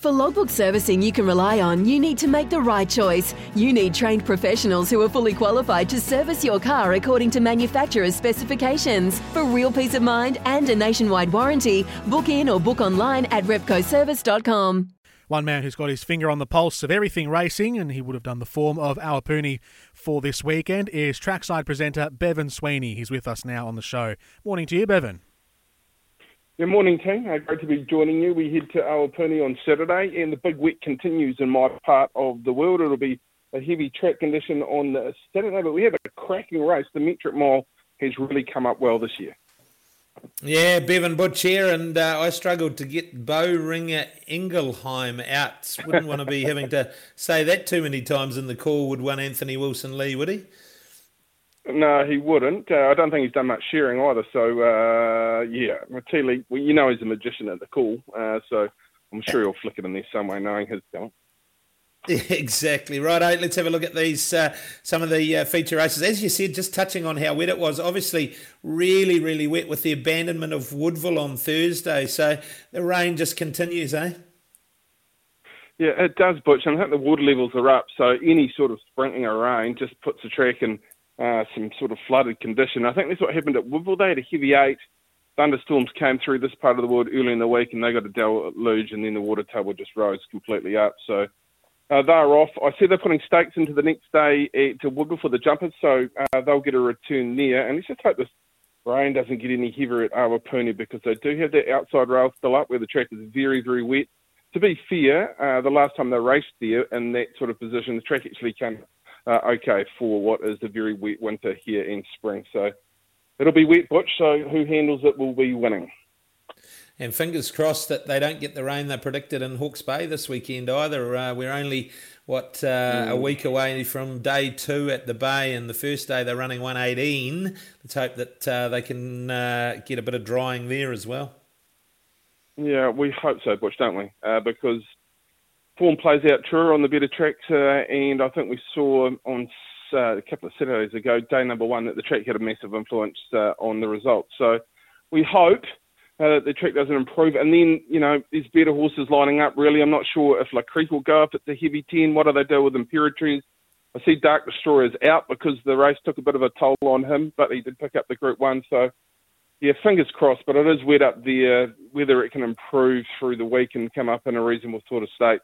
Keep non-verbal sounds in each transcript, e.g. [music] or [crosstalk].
For logbook servicing you can rely on, you need to make the right choice. You need trained professionals who are fully qualified to service your car according to manufacturer's specifications. For real peace of mind and a nationwide warranty, book in or book online at repcoservice.com. One man who's got his finger on the pulse of everything racing, and he would have done the form of Awapuni for this weekend, is trackside presenter Bevan Sweeney. He's with us now on the show. Morning to you, Bevan. Good morning, team. Great to be joining you. We head to Awapuni on Saturday, and the big wet continues in my part of the world. It'll be a heavy track condition on Saturday, but we have a cracking race. The metric mile has really come up well this year. Yeah, Bevan Butch here, and uh, I struggled to get Boehringer Ingelheim out. Wouldn't want to be having to say that too many times in the call, would one Anthony Wilson Lee, would he? No, he wouldn't. Uh, I don't think he's done much shearing either. So, uh, yeah, Matili, well, you know he's a magician at the call, uh, so I'm sure he'll flick it in there somewhere, knowing his talent. [laughs] Exactly right. Let's have a look at these uh, some of the uh, feature races. As you said, just touching on how wet it was. Obviously, really, really wet with the abandonment of Woodville on Thursday. So the rain just continues, eh? Yeah, it does, Butch. And I think the water levels are up, so any sort of sprinkling of rain just puts the track in uh, some sort of flooded condition. I think that's what happened at Woodville. They had a heavy eight. Thunderstorms came through this part of the world early in the week, and they got a deluge, and then the water table just rose completely up. So uh, they're off. I see they're putting stakes into the next day at, to Woodville for the jumpers, so uh, they'll get a return there. And let's just hope this rain doesn't get any heavier at Awapuni because they do have that outside rail still up where the track is very, very wet. To be fair, uh, the last time they raced there in that sort of position, the track actually came uh, okay for what is a very wet winter here in spring. So it'll be wet, Butch. So who handles it will be winning. And fingers crossed that they don't get the rain they predicted in Hawke's Bay this weekend either. Uh, we're only what uh, mm. a week away from day two at the Bay, and the first day they're running 118. Let's hope that uh, they can uh, get a bit of drying there as well. Yeah, we hope so, Butch, don't we? Uh, because form plays out truer on the better tracks, uh, and I think we saw on uh, a couple of Saturdays ago, day number one, that the track had a massive influence uh, on the results. So we hope uh, that the track doesn't improve, and then you know there's better horses lining up. Really, I'm not sure if La Creek will go up it's a heavy ten. What do they do with Imperatriz? I see Dark Destroyer is out because the race took a bit of a toll on him, but he did pick up the Group One, so yeah, fingers crossed. But it is wet up there. Whether it can improve through the week and come up in a reasonable sort of state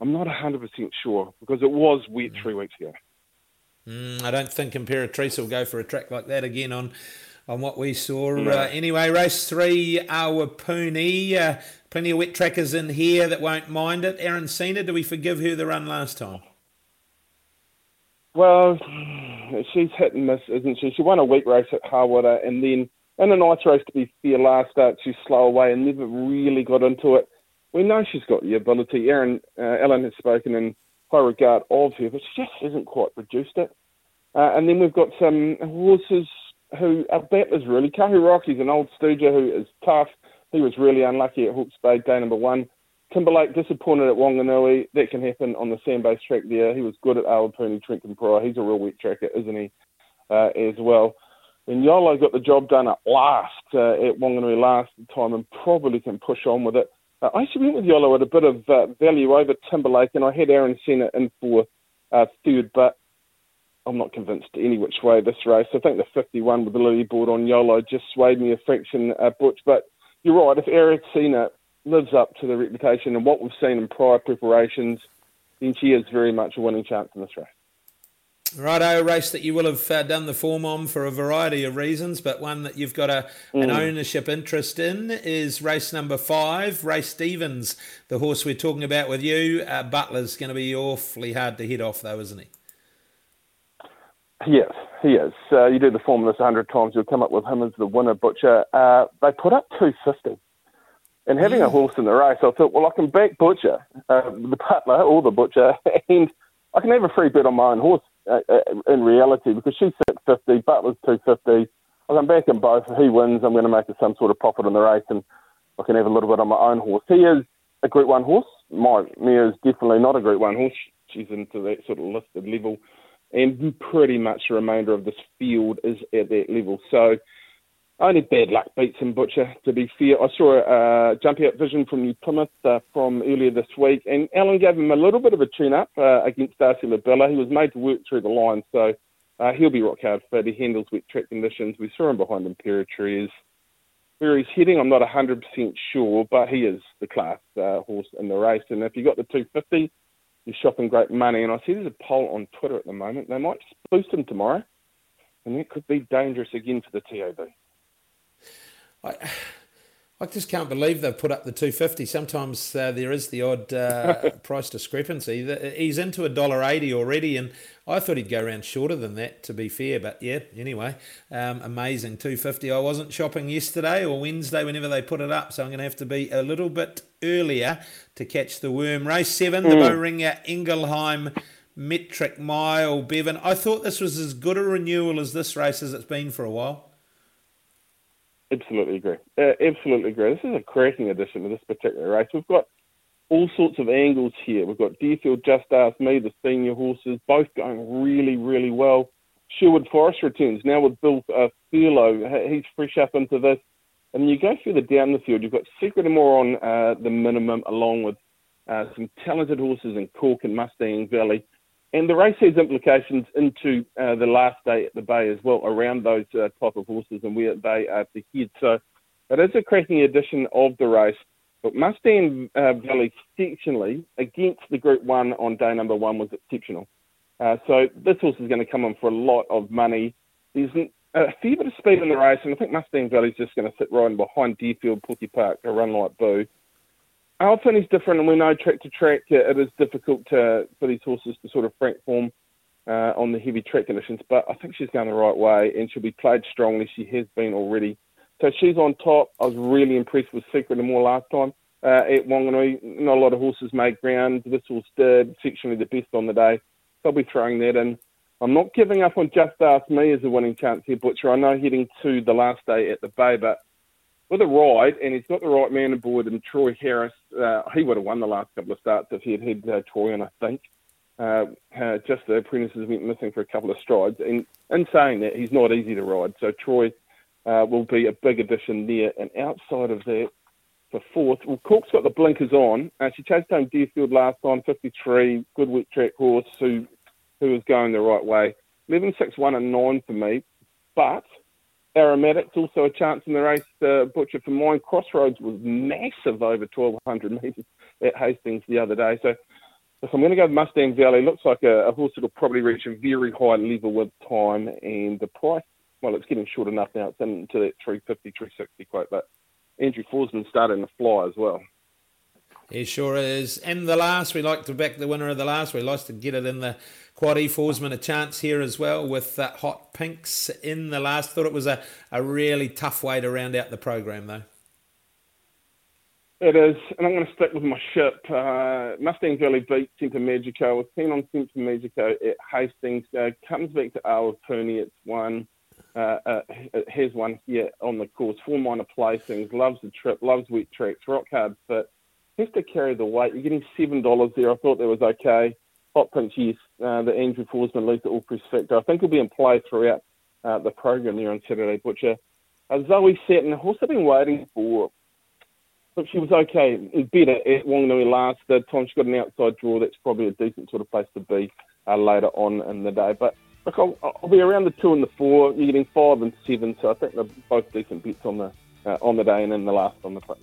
I'm not 100% sure because it was wet three weeks ago. Mm, I don't think Imperatriz will go for a track like that again on on what we saw. No. Uh, anyway, race three, Awapuni. Uh, plenty of wet trackers in here that won't mind it. Aaron Cena, do we forgive her the run last time? Well, she's hit and miss, isn't she? She won a week race at Harwater and then in a nice race to be fair last start, she slow away and never really got into it we know she's got the ability. Aaron uh, Ellen has spoken in high regard of her, but she just hasn't quite produced it. Uh, and then we've got some horses who are battlers really. Kahuroki's an old stooger who is tough. He was really unlucky at Hawke's Bay, day number one. Timberlake disappointed at Wanganui. That can happen on the sand-based track there. He was good at Awapuni, Trenton Pryor. He's a real wet tracker, isn't he, uh, as well. And Yolo got the job done at last uh, at Wanganui last time and probably can push on with it. Uh, I actually went with Yolo at a bit of uh, value over Timberlake, and I had Aaron Senna in for uh, third, but I'm not convinced any which way this race. I think the 51 with the Lily board on Yolo just swayed me a fraction, uh, Butch. But you're right, if Aaron Senna lives up to the reputation and what we've seen in prior preparations, then she is very much a winning chance in this race. Righto, a race that you will have uh, done the form on for a variety of reasons, but one that you've got a, mm. an ownership interest in is race number five, Ray Stevens, the horse we're talking about with you. Uh, Butler's going to be awfully hard to hit off, though, isn't he? Yes, he is. Uh, you do the form this 100 times, you'll come up with him as the winner, Butcher. Uh, they put up 250. And having mm. a horse in the race, I thought, well, I can back Butcher, uh, the Butler or the Butcher, [laughs] and I can have a free bet on my own horse Uh, uh, in reality because she's 650, Butler's 250. I'm backing both. If he wins, I'm going to make some sort of profit in the race and I can have a little bit on my own horse. He is a Group 1 horse. My mare is definitely not a Group 1 horse. She's into that sort of listed level. And pretty much the remainder of this field is at that level. So only bad luck beats him, Butcher, to be fair. I saw a uh, jump out vision from New Plymouth uh, from earlier this week, and Alan gave him a little bit of a tune up uh, against Darcy Labella. He was made to work through the line, so uh, he'll be rock hard fit. He handles wet track conditions. We saw him behind Imperatriz. Where he's heading, I'm not 100% sure, but he is the class uh, horse in the race. And if you got the 250, you're shopping great money. And I see there's a poll on Twitter at the moment. They might just boost him tomorrow, and that could be dangerous again for the TAB. I, [sighs] I just can't believe they've put up the 250. Sometimes uh, there is the odd uh, [laughs] price discrepancy. He's into a dollar eighty already, and I thought he'd go around shorter than that. To be fair, but yeah, anyway, um, amazing 250. I wasn't shopping yesterday or Wednesday whenever they put it up, so I'm going to have to be a little bit earlier to catch the worm. Race seven, mm. the hmm. Boehringer Ingelheim metric mile. Bevan, I thought this was as good a renewal as this race as it's been for a while. Absolutely agree. Uh, absolutely agree. This is a cracking addition to this particular race. We've got all sorts of angles here. We've got Deerfield Just Ask Me, the senior horses, both going really, really well. Sherwood Forest returns now with Bill uh. He's fresh up into this. And you go further down the field, you've got Secret More on uh, the minimum, along with uh, some talented horses in Cork and Mustang Valley. And the race has implications into uh, the last day at the Bay as well, around those uh, type of horses and where they are to head. So it is a cracking edition of the race. But Mustang uh, Valley sectionally against the Group 1 on day number one was exceptional. Uh, so this horse is going to come in for a lot of money. There's a fair bit of speed in the race, and I think Mustang Valley's just going to sit right behind Deerfield, Pookie Park, a run like Boo. Alpine is different, and we know track to track it is difficult to, for these horses to sort of frank form uh, on the heavy track conditions. But I think she's going the right way, and she'll be played strongly. She has been already. So she's on top. I was really impressed with Secret and More last time uh, at Wanganui. Not a lot of horses made ground. This horse did, sectionally the best on the day. They'll be throwing that in. I'm not giving up on Just Ask Me as a winning chance here, Butcher. I know heading to the last day at the Bay, but with a ride, and he's got the right man aboard him, Troy Harris. Uh, he would have won the last couple of starts if he had had uh, Troy on, I think. Uh, uh, just the apprentices went missing for a couple of strides. And in saying that, he's not easy to ride. So Troy uh, will be a big addition there. And outside of that, for fourth, well, Cork's got the blinkers on. Uh, she chased home Deerfield last time, 53, good wet track horse who who was going the right way. 11, 6, 1 and 9 for me. But Aromatics also a chance in the race. Uh, Butcher for mine. Crossroads was massive over 1,200 metres at Hastings the other day. So if I'm going to go Mustang Valley, looks like a, a horse that will probably reach a very high level with time. And the price, well, it's getting short enough now. It's into that 350, 360 quote. But Andrew Forsman starting to fly as well. He sure is. In the last, we like to back the winner of the last. We like to get it in the Quad E Forsman a chance here as well with uh, Hot Pinks in the last. Thought it was a, a really tough way to round out the program, though. It is, and I'm going to stick with my ship. Uh, Mustang Valley beat Temper Magico. Was keen on Temper Magico at Hastings. Uh, comes back to Awapuni. It's one. Uh, uh, it has one here on the course. Four minor placings. Loves the trip. Loves wet tracks. Rock hard fit. Has to carry the weight. You're getting seven dollars there. I thought that was okay. Hot Pinch, yes, uh, the Andrew Forsman Lisa Allpress Factor. I think he'll be in play throughout uh, the program there on Saturday, Butcher. Uh, Zoe I've been waiting for. Look, she was okay, better at Wanganui last the time. She got an outside draw. That's probably a decent sort of place to be uh, later on in the day. But look, I'll, I'll, be around the two and the four. You're getting five and seven, so I think they're both decent bets on the uh, on the day and then the last on the plate.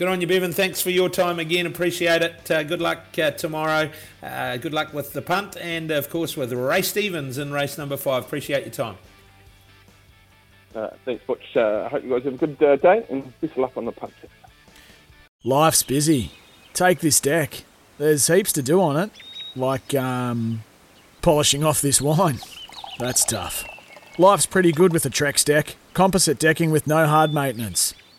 Good on you, Bevan. Thanks for your time again. Appreciate it. Uh, good luck uh, tomorrow. Uh, good luck with the punt and, of course, with Ray Stevens in race number five. Appreciate your time. Uh, thanks, Butch. Uh, I hope you guys have a good uh, day and best of luck on the punt. Life's busy. Take this deck. There's heaps to do on it, like um, polishing off this wine. That's tough. Life's pretty good with a Trex deck. Composite decking with no hard maintenance.